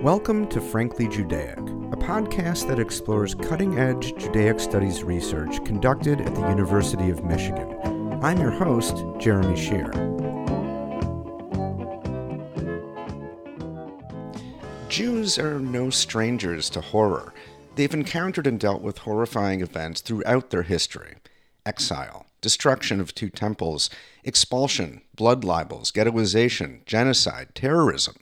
Welcome to Frankly Judaic, a podcast that explores cutting edge Judaic studies research conducted at the University of Michigan. I'm your host, Jeremy Shere. Jews are no strangers to horror. They've encountered and dealt with horrifying events throughout their history exile, destruction of two temples, expulsion, blood libels, ghettoization, genocide, terrorism.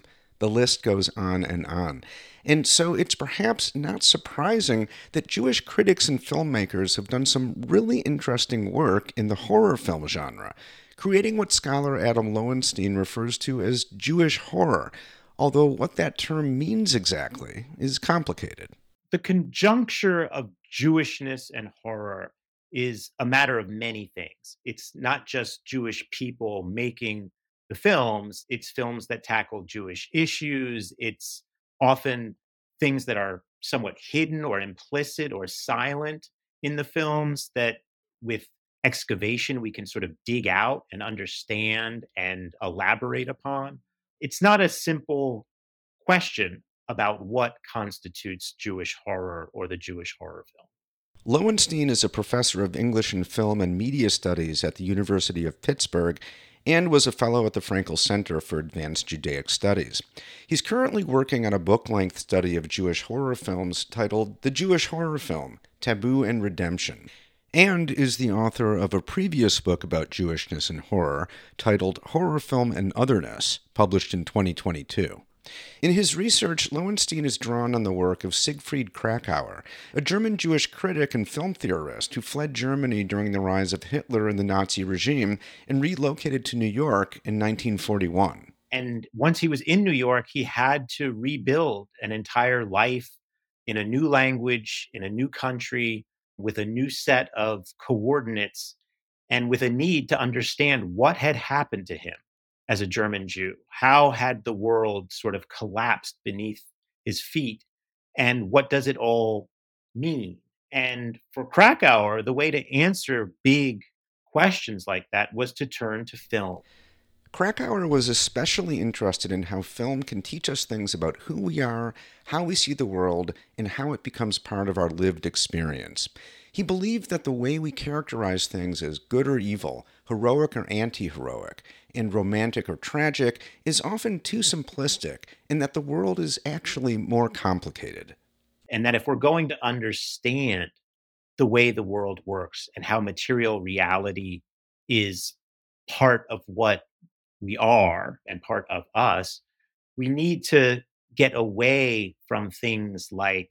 The list goes on and on. And so it's perhaps not surprising that Jewish critics and filmmakers have done some really interesting work in the horror film genre, creating what scholar Adam Lowenstein refers to as Jewish horror, although what that term means exactly is complicated. The conjuncture of Jewishness and horror is a matter of many things. It's not just Jewish people making the films, it's films that tackle Jewish issues. It's often things that are somewhat hidden or implicit or silent in the films that with excavation we can sort of dig out and understand and elaborate upon. It's not a simple question about what constitutes Jewish horror or the Jewish horror film. Lowenstein is a professor of English and Film and Media Studies at the University of Pittsburgh and was a fellow at the Frankel Center for Advanced Judaic Studies. He's currently working on a book length study of Jewish horror films titled The Jewish Horror Film Taboo and Redemption, and is the author of a previous book about Jewishness and horror titled Horror Film and Otherness, published in 2022. In his research, Lowenstein is drawn on the work of Siegfried Kracauer, a German Jewish critic and film theorist who fled Germany during the rise of Hitler and the Nazi regime and relocated to New York in 1941. And once he was in New York, he had to rebuild an entire life in a new language, in a new country, with a new set of coordinates, and with a need to understand what had happened to him as a German Jew? How had the world sort of collapsed beneath his feet? And what does it all mean? And for Kracauer, the way to answer big questions like that was to turn to film. Kracauer was especially interested in how film can teach us things about who we are, how we see the world, and how it becomes part of our lived experience. He believed that the way we characterize things as good or evil, heroic or anti heroic, and romantic or tragic is often too simplistic, and that the world is actually more complicated. And that if we're going to understand the way the world works and how material reality is part of what we are and part of us, we need to get away from things like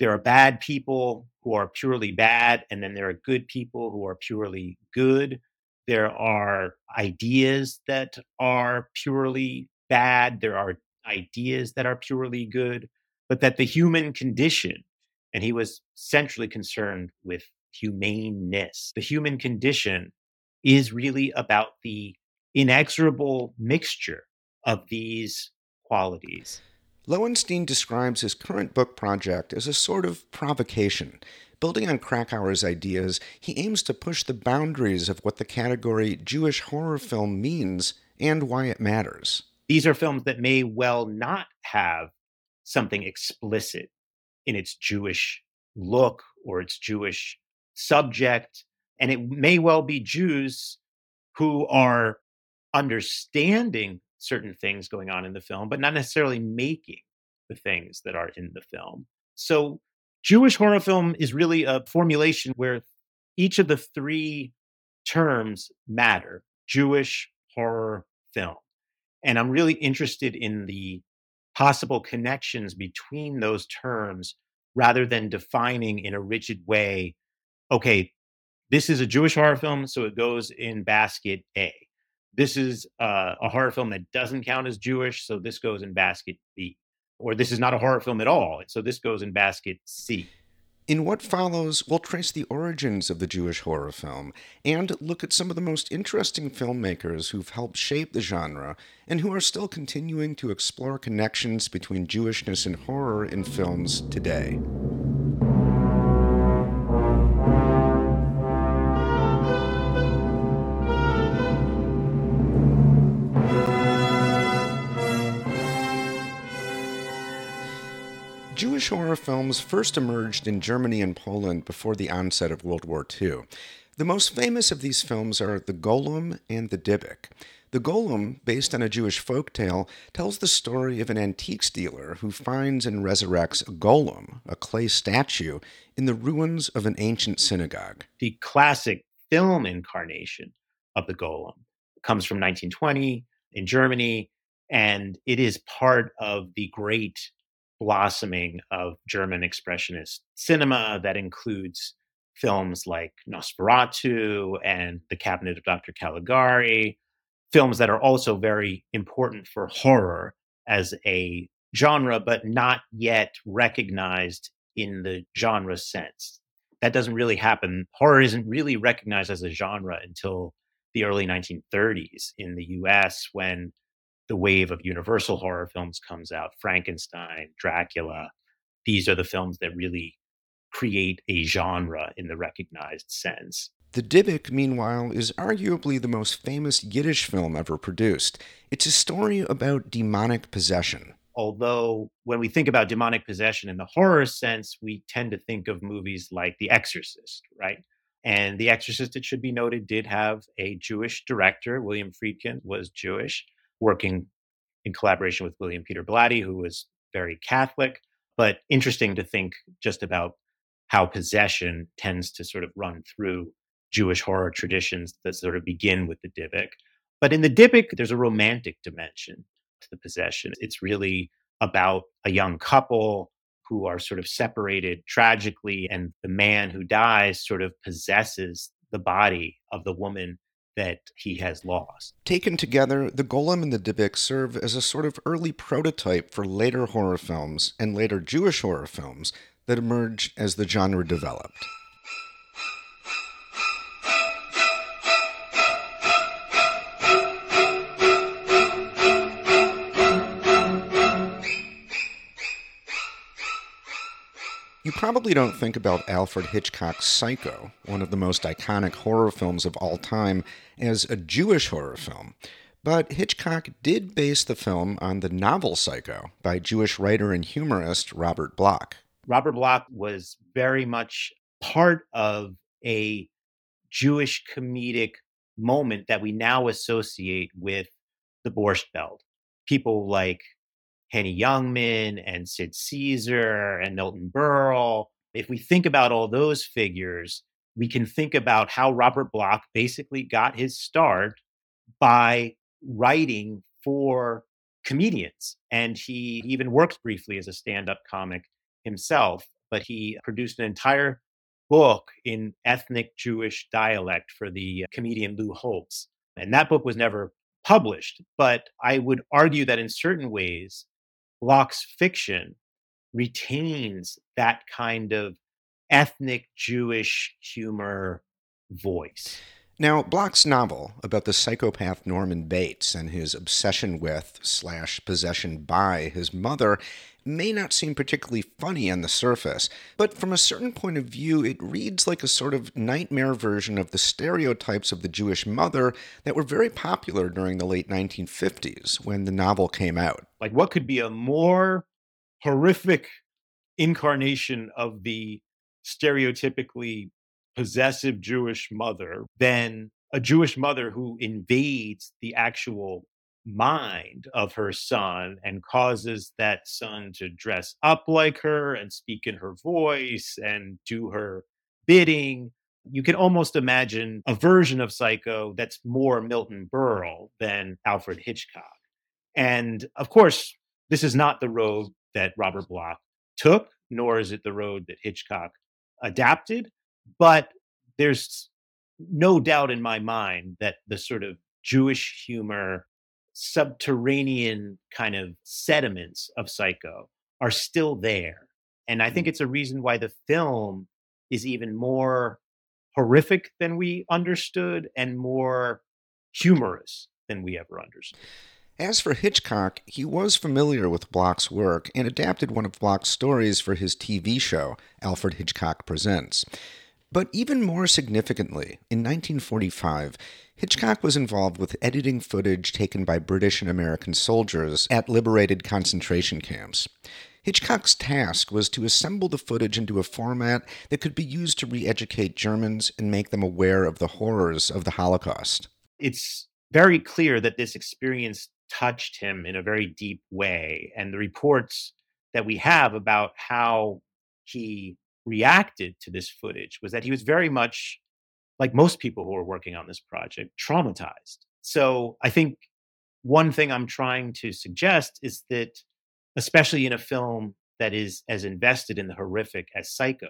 there are bad people who are purely bad, and then there are good people who are purely good. There are ideas that are purely bad. There are ideas that are purely good, but that the human condition, and he was centrally concerned with humaneness, the human condition is really about the inexorable mixture of these qualities. Lowenstein describes his current book project as a sort of provocation. Building on Kracauer's ideas, he aims to push the boundaries of what the category Jewish horror film means and why it matters. These are films that may well not have something explicit in its Jewish look or its Jewish subject. And it may well be Jews who are understanding certain things going on in the film, but not necessarily making the things that are in the film. So, Jewish horror film is really a formulation where each of the three terms matter Jewish horror film. And I'm really interested in the possible connections between those terms rather than defining in a rigid way, okay, this is a Jewish horror film, so it goes in basket A this is uh, a horror film that doesn't count as Jewish, so this goes in basket B. Or this is not a horror film at all, so this goes in basket C. In what follows, we'll trace the origins of the Jewish horror film and look at some of the most interesting filmmakers who've helped shape the genre and who are still continuing to explore connections between Jewishness and horror in films today. Jewish horror films first emerged in Germany and Poland before the onset of World War II. The most famous of these films are The Golem and The Dybbuk. The Golem, based on a Jewish folk tale, tells the story of an antiques dealer who finds and resurrects a golem, a clay statue, in the ruins of an ancient synagogue. The classic film incarnation of the golem comes from 1920 in Germany, and it is part of the great blossoming of German expressionist cinema that includes films like Nosferatu and The Cabinet of Dr. Caligari, films that are also very important for horror as a genre, but not yet recognized in the genre sense. That doesn't really happen. Horror isn't really recognized as a genre until the early 1930s in the US when the wave of universal horror films comes out Frankenstein, Dracula. These are the films that really create a genre in the recognized sense. The Dybbuk, meanwhile, is arguably the most famous Yiddish film ever produced. It's a story about demonic possession. Although, when we think about demonic possession in the horror sense, we tend to think of movies like The Exorcist, right? And The Exorcist, it should be noted, did have a Jewish director. William Friedkin was Jewish, working in collaboration with William Peter Blatty, who was very Catholic. But interesting to think just about how possession tends to sort of run through Jewish horror traditions that sort of begin with the Dybbuk. But in the Dybbuk, there's a romantic dimension to the possession. It's really about a young couple who are sort of separated tragically, and the man who dies sort of possesses the body of the woman that he has lost. Taken together, The Golem and the Dybbuk serve as a sort of early prototype for later horror films and later Jewish horror films that emerge as the genre developed. You probably don't think about Alfred Hitchcock's Psycho, one of the most iconic horror films of all time, as a Jewish horror film. But Hitchcock did base the film on the novel Psycho by Jewish writer and humorist Robert Bloch. Robert Bloch was very much part of a Jewish comedic moment that we now associate with the Borscht Belt. People like Henny Youngman and Sid Caesar and Milton Berle. If we think about all those figures, we can think about how Robert Bloch basically got his start by writing for comedians. And he even worked briefly as a stand up comic himself, but he produced an entire book in ethnic Jewish dialect for the comedian Lou Holtz. And that book was never published, but I would argue that in certain ways, Bloch's fiction retains that kind of ethnic Jewish humor voice. Now, Bloch's novel about the psychopath Norman Bates and his obsession with slash possession by his mother may not seem particularly funny on the surface, but from a certain point of view, it reads like a sort of nightmare version of the stereotypes of the Jewish mother that were very popular during the late 1950s when the novel came out. Like, what could be a more horrific incarnation of the stereotypically possessive Jewish mother than a Jewish mother who invades the actual mind of her son and causes that son to dress up like her and speak in her voice and do her bidding. You can almost imagine a version of Psycho that's more Milton Berle than Alfred Hitchcock. And of course, this is not the road that Robert Bloch took, nor is it the road that Hitchcock adapted. But there's no doubt in my mind that the sort of Jewish humor subterranean kind of sediments of Psycho are still there. And I think mm. it's a reason why the film is even more horrific than we understood and more humorous than we ever understood. As for Hitchcock, he was familiar with Bloch's work and adapted one of Bloch's stories for his TV show, Alfred Hitchcock Presents. But even more significantly, in 1945, Hitchcock was involved with editing footage taken by British and American soldiers at liberated concentration camps. Hitchcock's task was to assemble the footage into a format that could be used to re educate Germans and make them aware of the horrors of the Holocaust. It's very clear that this experience touched him in a very deep way. And the reports that we have about how he reacted to this footage was that he was very much like most people who are working on this project, traumatized. So I think one thing I'm trying to suggest is that, especially in a film that is as invested in the horrific as Psycho,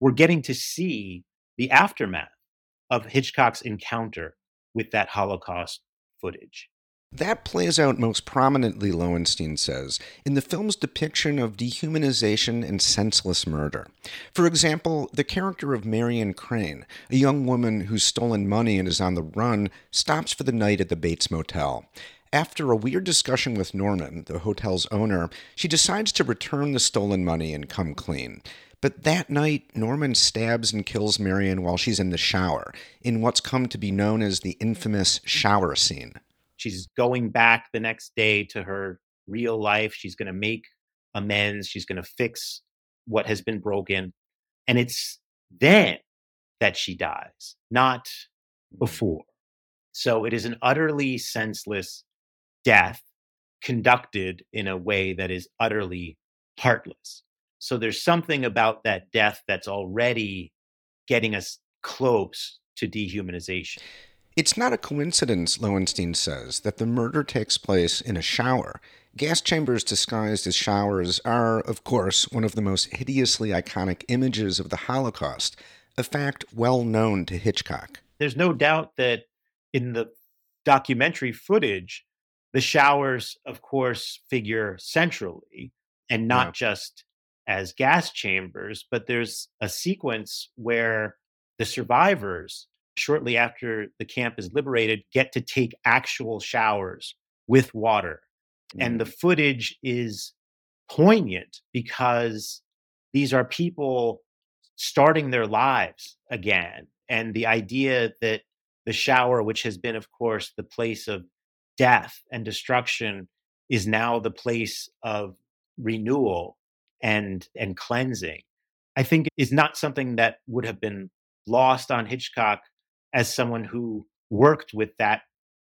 we're getting to see the aftermath of Hitchcock's encounter with that Holocaust footage. That plays out most prominently, Lowenstein says, in the film's depiction of dehumanization and senseless murder. For example, the character of Marion Crane, a young woman who's stolen money and is on the run, stops for the night at the Bates Motel. After a weird discussion with Norman, the hotel's owner, she decides to return the stolen money and come clean. But that night, Norman stabs and kills Marion while she's in the shower, in what's come to be known as the infamous shower scene. She's going back the next day to her real life. She's going to make amends. She's going to fix what has been broken. And it's then that she dies, not mm. before. So it is an utterly senseless death conducted in a way that is utterly heartless. So there's something about that death that's already getting us close to dehumanization. It's not a coincidence, Lowenstein says, that the murder takes place in a shower. Gas chambers disguised as showers are, of course, one of the most hideously iconic images of the Holocaust, a fact well known to Hitchcock. There's no doubt that in the documentary footage, the showers, of course, figure centrally and not yeah. just as gas chambers, but there's a sequence where the survivors shortly after the camp is liberated, get to take actual showers with water. Mm. And the mm. footage is poignant because these are people starting their lives again. And the idea that the shower, which has been, of course, the place of death and destruction, is now the place of renewal and and cleansing i think is not something that would have been lost on hitchcock as someone who worked with that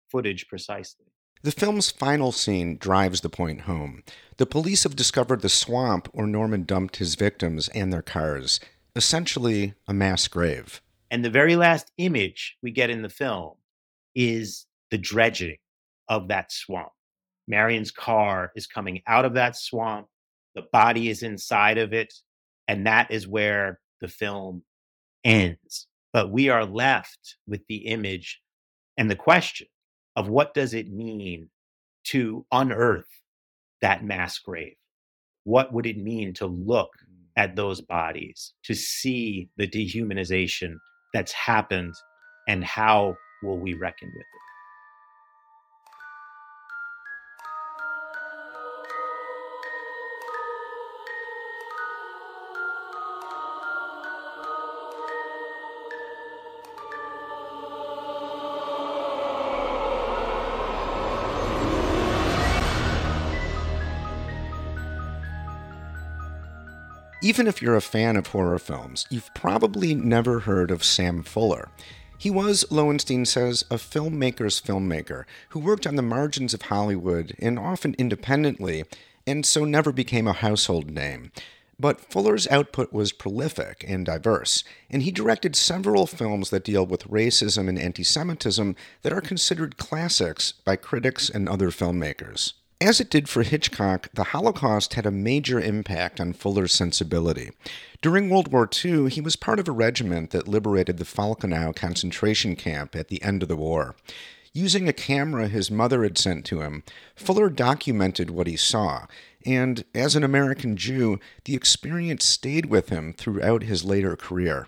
footage precisely. The film's final scene drives the point home. The police have discovered the swamp where Norman dumped his victims and their cars, essentially a mass grave. And the very last image we get in the film is the dredging of that swamp. Marion's car is coming out of that swamp, the body is inside of it, and that is where the film ends but we are left with the image and the question of what does it mean to unearth that mass grave? What would it mean to look at those bodies, to see the dehumanization that's happened, and how will we reckon with it? Even if you're a fan of horror films, you've probably never heard of Sam Fuller. He was, Lowenstein says, a filmmaker's filmmaker who worked on the margins of Hollywood and often independently, and so never became a household name. But Fuller's output was prolific and diverse, and he directed several films that deal with racism and anti Semitism that are considered classics by critics and other filmmakers. As it did for Hitchcock, the Holocaust had a major impact on Fuller's sensibility. During World War II, he was part of a regiment that liberated the Falkenau concentration camp at the end of the war. Using a camera his mother had sent to him, Fuller documented what he saw, and as an American Jew, the experience stayed with him throughout his later career.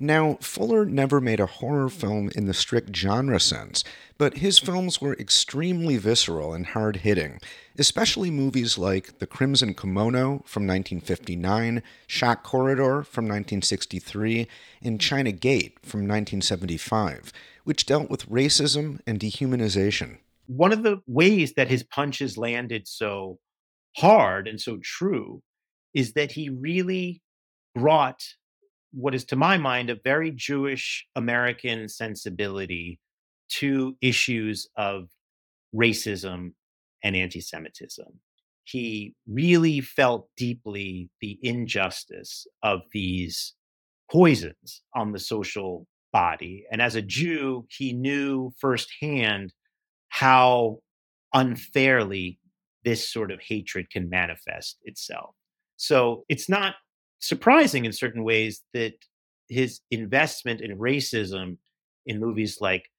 Now, Fuller never made a horror film in the strict genre sense, but his films were extremely visceral and hard hitting, especially movies like The Crimson Kimono from 1959, Shock Corridor from 1963, and China Gate from 1975, which dealt with racism and dehumanization. One of the ways that his punches landed so hard and so true is that he really brought what is to my mind a very Jewish American sensibility to issues of racism and anti Semitism. He really felt deeply the injustice of these poisons on the social body. And as a Jew, he knew firsthand how unfairly this sort of hatred can manifest itself. So it's not surprising in certain ways that his investment in racism in movies like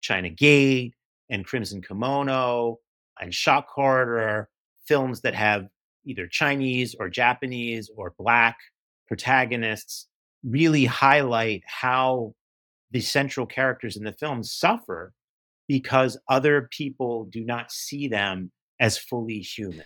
China Gate and Crimson Kimono and Shock Corridor, films that have either Chinese or Japanese or Black protagonists, really highlight how the central characters in the film suffer because other people do not see them as fully human.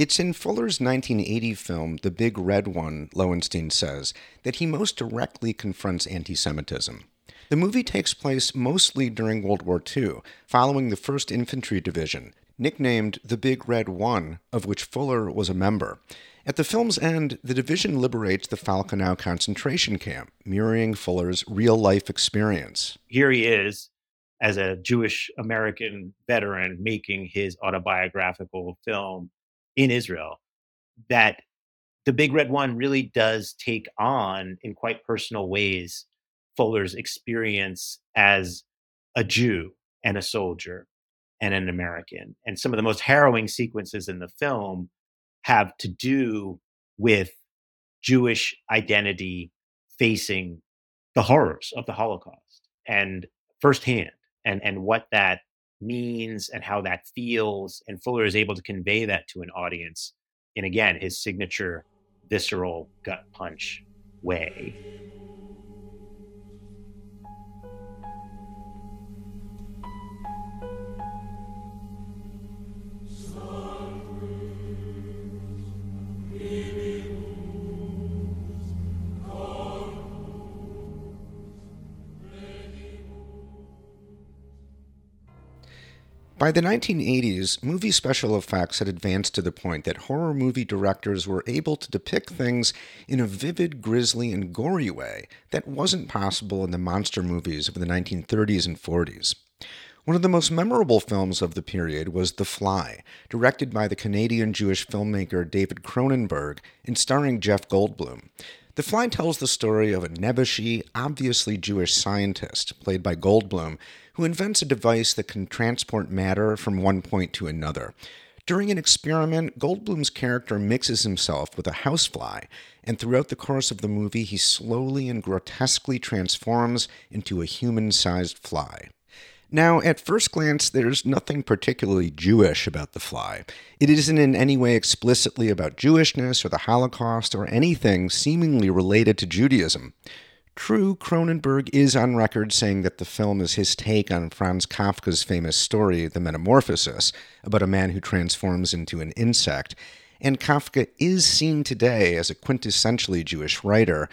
It's in Fuller's 1980 film, The Big Red One, Lowenstein says, that he most directly confronts anti Semitism. The movie takes place mostly during World War II, following the 1st Infantry Division, nicknamed the Big Red One, of which Fuller was a member. At the film's end, the division liberates the Falkenau concentration camp, mirroring Fuller's real life experience. Here he is, as a Jewish American veteran, making his autobiographical film in Israel that the Big Red One really does take on, in quite personal ways, Fuller's experience as a Jew and a soldier and an American. And some of the most harrowing sequences in the film have to do with Jewish identity facing the horrors of the Holocaust and firsthand and, and what that means and how that feels. And Fuller is able to convey that to an audience in, again, his signature visceral gut punch way. By the 1980s, movie special effects had advanced to the point that horror movie directors were able to depict things in a vivid, grisly, and gory way that wasn't possible in the monster movies of the 1930s and 40s. One of the most memorable films of the period was The Fly, directed by the Canadian Jewish filmmaker David Cronenberg and starring Jeff Goldblum. The Fly tells the story of a Nebuchadnezzar, obviously Jewish scientist, played by Goldblum, who invents a device that can transport matter from one point to another. During an experiment, Goldblum's character mixes himself with a housefly, and throughout the course of the movie, he slowly and grotesquely transforms into a human sized fly. Now, at first glance, there's nothing particularly Jewish about The Fly. It isn't in any way explicitly about Jewishness or the Holocaust or anything seemingly related to Judaism. True, Cronenberg is on record saying that the film is his take on Franz Kafka's famous story, The Metamorphosis, about a man who transforms into an insect. And Kafka is seen today as a quintessentially Jewish writer,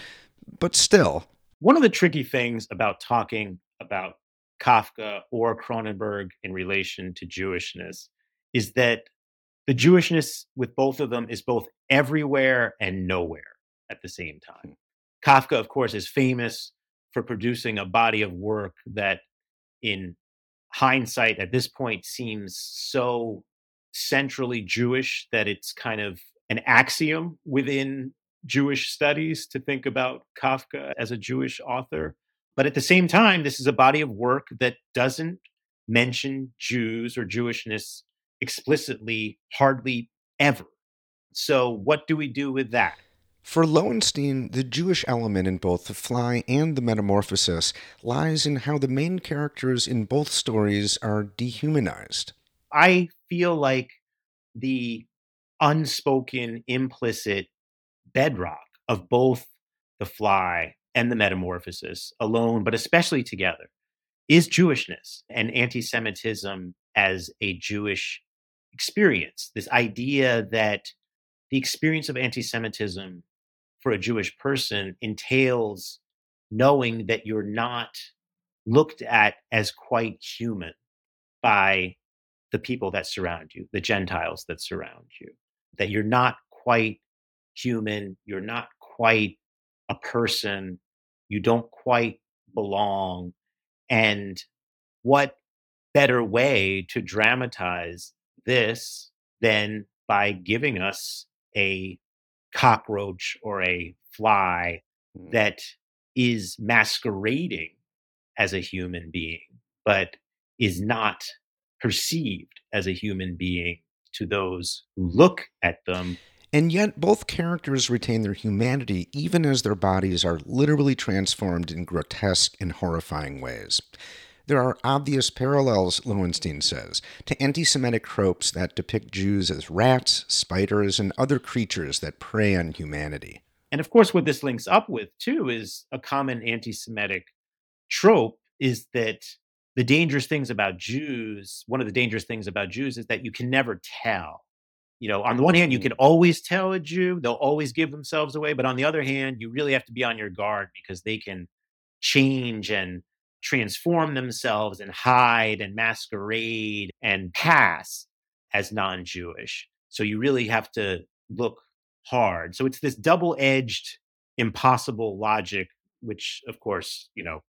but still. One of the tricky things about talking about Kafka or Cronenberg in relation to Jewishness is that the Jewishness with both of them is both everywhere and nowhere at the same time. Hmm. Kafka, of course, is famous for producing a body of work that, in hindsight, at this point seems so centrally Jewish that it's kind of an axiom within Jewish studies to think about Kafka as a Jewish author. But at the same time, this is a body of work that doesn't mention Jews or Jewishness explicitly, hardly ever. So, what do we do with that? For Lowenstein, the Jewish element in both The Fly and The Metamorphosis lies in how the main characters in both stories are dehumanized. I feel like the unspoken, implicit bedrock of both The Fly and The Metamorphosis alone, but especially together, is Jewishness and anti Semitism as a Jewish experience. This idea that the experience of anti Semitism for a Jewish person entails knowing that you're not looked at as quite human by the people that surround you, the Gentiles that surround you. that you're not quite human, you're not quite a person, you don't quite belong. And what better way to dramatize this than by giving us a cockroach or a fly mm. that is masquerading as a human being, but is not perceived as a human being to those who look at them. And yet, both characters retain their humanity even as their bodies are literally transformed in grotesque and horrifying ways. There are obvious parallels, Lowenstein says, to anti Semitic tropes that depict Jews as rats, spiders, and other creatures that prey on humanity. And of course, what this links up with, too, is a common anti Semitic trope is that the dangerous things about Jews, one of the dangerous things about Jews is that you can never tell. You know, on the one hand, you can mm. always tell a Jew, they'll always give themselves away. But on the other hand, you really have to be on your guard because they can change and transform themselves and hide and masquerade and pass as non Jewish. So you really have to look hard. So it's this double edged, impossible logic, which, of course, you know,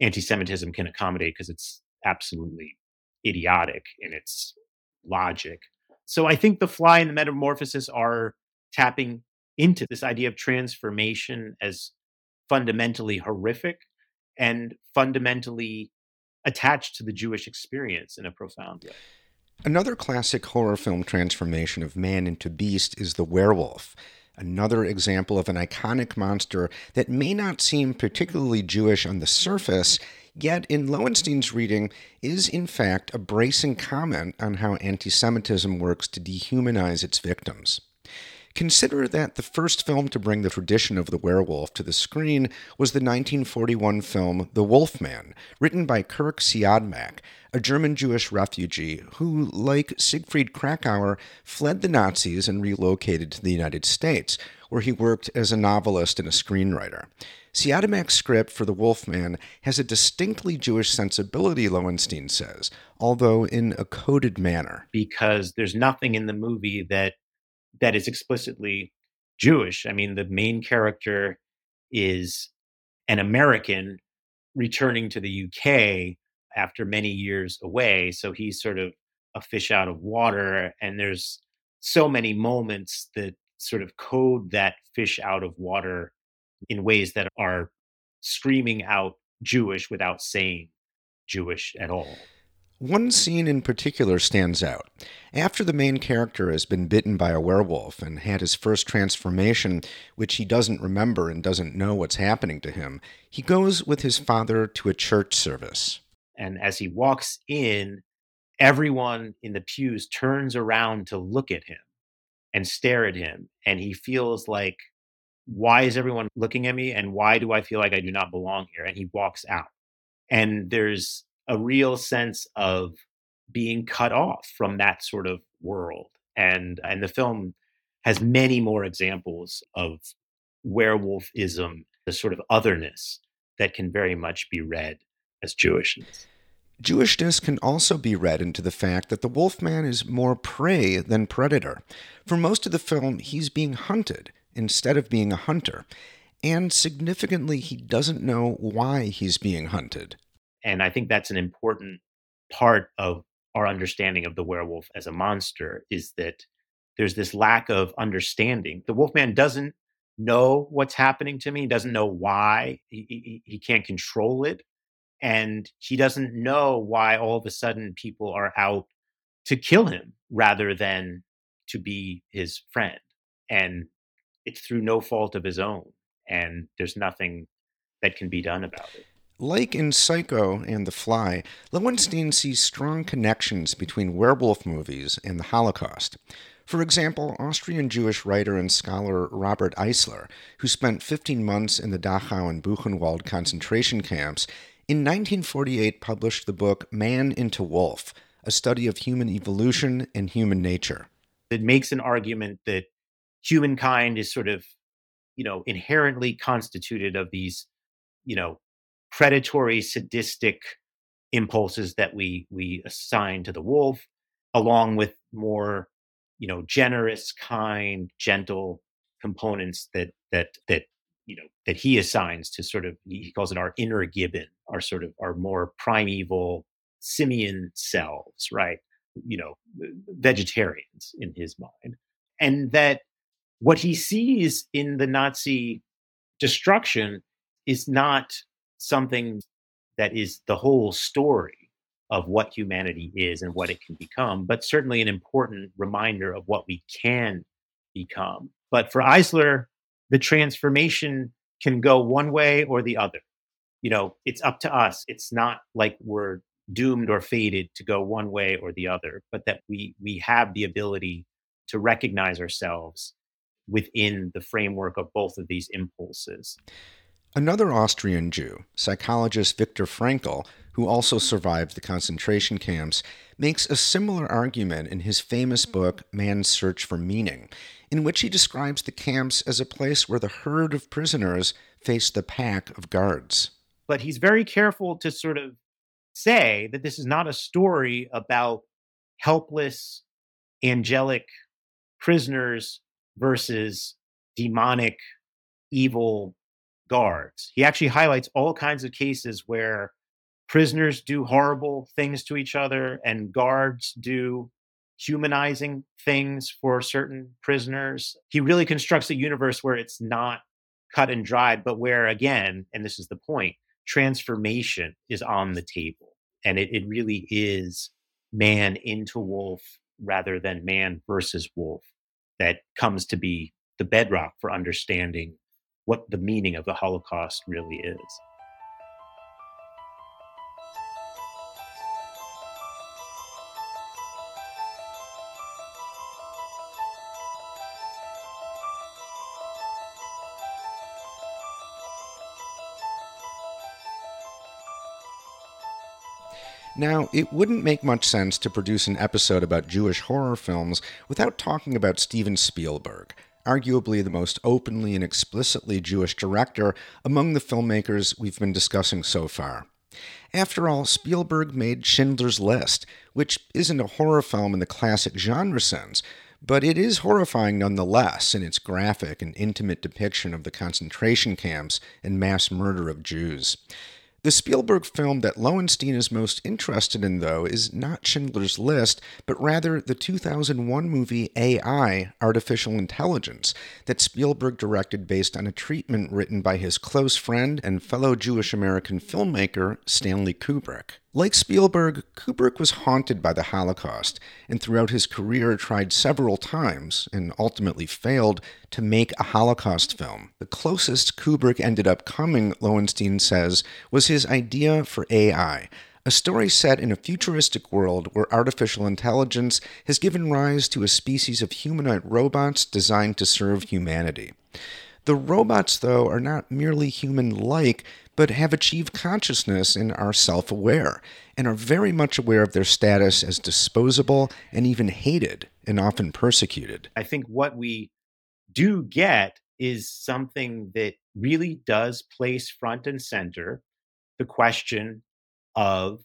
anti Semitism can accommodate because it's absolutely idiotic in its logic. So I think the fly and the metamorphosis are tapping into this idea of transformation as fundamentally horrific and fundamentally attached to the Jewish experience in a profound way. Another classic horror film transformation of man into beast is the werewolf. Another example of an iconic monster that may not seem particularly Jewish on the surface, yet in Lowenstein's reading is in fact a bracing comment on how anti Semitism works to dehumanize its victims. Consider that the first film to bring the tradition of the werewolf to the screen was the 1941 film The Wolf Man, written by Curt Siodmak, a German Jewish refugee who, like Siegfried Kracauer, fled the Nazis and relocated to the United States, where he worked as a novelist and a screenwriter. Siodmak's script for The Wolfman has a distinctly Jewish sensibility, Lowenstein says, although in a coded manner. Because there's nothing in the movie that that is explicitly Jewish. I mean, the main character is an American returning to the UK after many years away. So he's sort of a fish out of water. And there's so many moments that sort of code that fish out of water in ways that are screaming out Jewish without saying Jewish at all. One scene in particular stands out. After the main character has been bitten by a werewolf and had his first transformation, which he doesn't remember and doesn't know what's happening to him, he goes with his father to a church service. And as he walks in, everyone in the pews turns around to look at him and stare at him. And he feels like, why is everyone looking at me? And why do I feel like I do not belong here? And he walks out. And there's a real sense of being cut off from that sort of world. And and the film has many more examples of werewolfism, the sort of otherness that can very much be read as Jewishness. Jewishness can also be read into the fact that the wolfman is more prey than predator. For most of the film, he's being hunted instead of being a hunter. And significantly, he doesn't know why he's being hunted. And I think that's an important part of our understanding of the werewolf as a monster is that there's this lack of understanding. The wolfman doesn't know what's happening to me, he doesn't know why, he, he, he can't control it. And he doesn't know why all of a sudden people are out to kill him rather than to be his friend. And it's through no fault of his own. And there's nothing that can be done about it. Like in Psycho and The Fly, Lowenstein sees strong connections between werewolf movies and the Holocaust. For example, Austrian Jewish writer and scholar Robert Eisler, who spent 15 months in the Dachau and Buchenwald concentration camps, in 1948 published the book Man into Wolf, a study of human evolution and human nature. It makes an argument that humankind is sort of, you know, inherently constituted of these, you know, predatory, sadistic impulses that we we assign to the wolf, along with more you know, generous, kind, gentle components that that that you know that he assigns to sort of he calls it our inner gibbon, our sort of our more primeval simian selves, right? You know, uh, vegetarians in his mind, and that what he sees in the Nazi destruction is not something that is the whole story of what humanity is and what it can become, but certainly an important reminder of what we can become. But for Eisler, the transformation can go one way or the other. You know, it's up to us. It's not like we're doomed or fated to go one way or the other, but that we we have the ability to recognize ourselves within the framework of both of these impulses. Another Austrian Jew, psychologist Viktor Frankl, who also survived the concentration camps, makes a similar argument in his famous book, Man's Search for Meaning, in which he describes the camps as a place where the herd of prisoners faced the pack of guards. But he's very careful to sort of say that this is not a story about helpless, angelic prisoners versus demonic, evil guards. He actually highlights all kinds of cases where prisoners do horrible things to each other and guards do humanizing things for certain prisoners. He really constructs a universe where it's not cut and dried, but where, again, and this is the point, transformation is on the table. And it, it really is man into wolf rather than man versus wolf that comes to be the bedrock for understanding what the meaning of the Holocaust really is. Now, it wouldn't make much sense to produce an episode about Jewish horror films without talking about Steven Spielberg, arguably the most openly and explicitly Jewish director among the filmmakers we've been discussing so far. After all, Spielberg made Schindler's List, which isn't a horror film in the classic genre sense, but it is horrifying nonetheless in its graphic and intimate depiction of the concentration camps and mass murder of Jews. The Spielberg film that Lowenstein is most interested in, though, is not Schindler's List, but rather the 2001 movie AI, Artificial Intelligence, that Spielberg directed based on a treatment written by his close friend and fellow Jewish American filmmaker, Stanley Kubrick. Like Spielberg, Kubrick was haunted by the Holocaust and throughout his career tried several times, and ultimately failed, to make a Holocaust film. The closest Kubrick ended up coming, Lowenstein says, was his idea for AI, a story set in a futuristic world where artificial intelligence has given rise to a species of humanoid robots designed to serve humanity. The robots, though, are not merely human like, but have achieved consciousness and are self aware, and are very much aware of their status as disposable and even hated and often persecuted. I think what we do get is something that really does place front and center the question of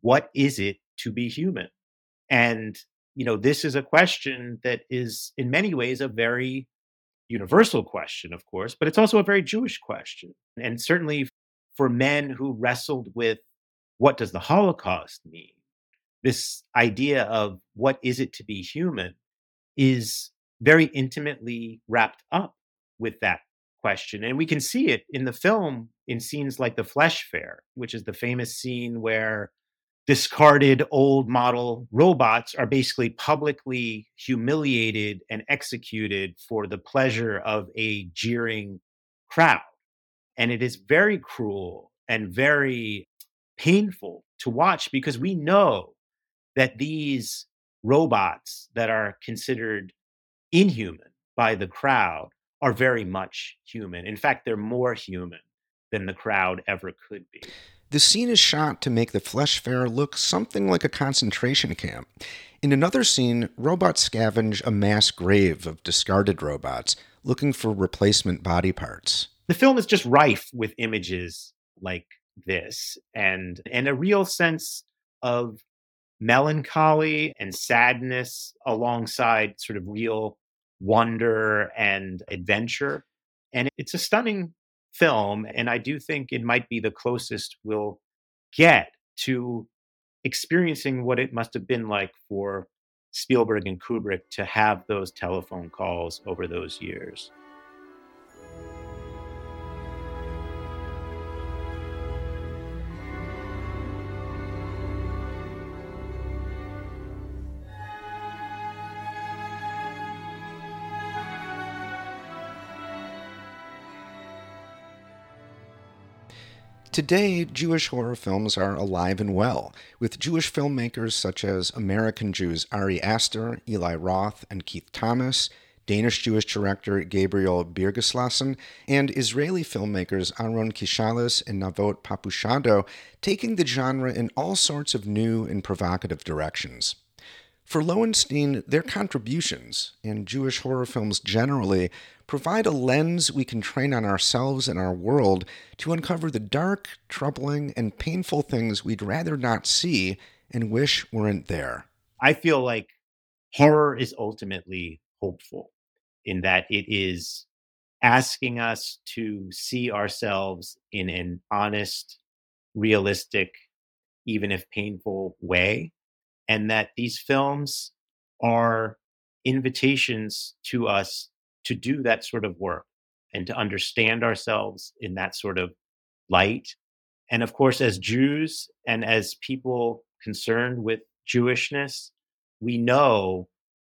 what is it to be human? And, you know, this is a question that is in many ways a very universal question, of course, but it's also a very Jewish question. And certainly for men who wrestled with what does the Holocaust mean? This idea of what is it to be human is very intimately wrapped up with that question. And we can see it in the film in scenes like the Flesh Fair, which is the famous scene where discarded old model robots are basically publicly humiliated and executed for the pleasure of a jeering crowd. And it is very cruel and very painful to watch because we know that these robots that are considered inhuman by the crowd are very much human. In fact, they're more human than the crowd ever could be. The scene is shot to make the flesh fair look something like a concentration camp. In another scene, robots scavenge a mass grave of discarded robots, looking for replacement body parts the film is just rife with images like this and and a real sense of melancholy and sadness alongside sort of real wonder and adventure. And it's a stunning film. And I do think it might be the closest we'll get to experiencing what it must have been like for Spielberg and Kubrick to have those telephone calls over those years. Today, Jewish horror films are alive and well, with Jewish filmmakers such as American Jews Ari Aster, Eli Roth, and Keith Thomas, Danish Jewish director Gabriel Bier Gislason, and Israeli filmmakers Aharon Keshales and Navot Papushado taking the genre in all sorts of new and provocative directions. For Lowenstein, their contributions, and Jewish horror films generally, provide a lens we can train on ourselves and our world to uncover the dark, troubling, and painful things we'd rather not see and wish weren't there. I feel like horror is ultimately hopeful in that it is asking us to see ourselves in an honest, realistic, even if painful way. And that these films are invitations to us to do that sort of work and to understand ourselves in that sort of light. And of course, as Jews and as people concerned with Jewishness, we know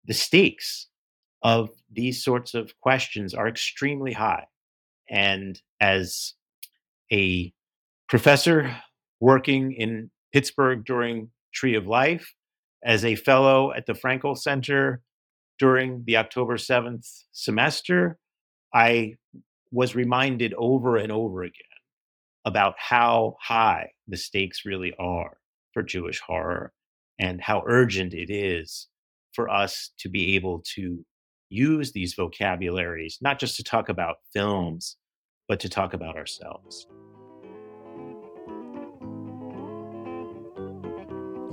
the stakes of these sorts of questions are extremely high. And as a professor working in Pittsburgh during Tree of Life, as a fellow at the Frankel Center during the October 7th semester, I was reminded over and over again about how high the stakes really are for Jewish horror and how urgent it is for us to be able to use these vocabularies, not just to talk about films, but to talk about ourselves.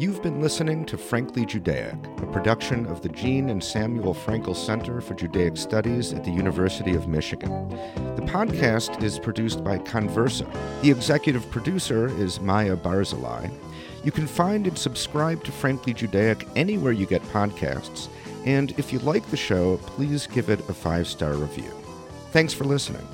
You've been listening to Frankly Judaic, a production of the Jean and Samuel Frankel Center for Judaic Studies at the University of Michigan. The podcast is produced by Conversa. The executive producer is Maya Barzilai. You can find and subscribe to Frankly Judaic anywhere you get podcasts, and if you like the show, please give it a five star review. Thanks for listening.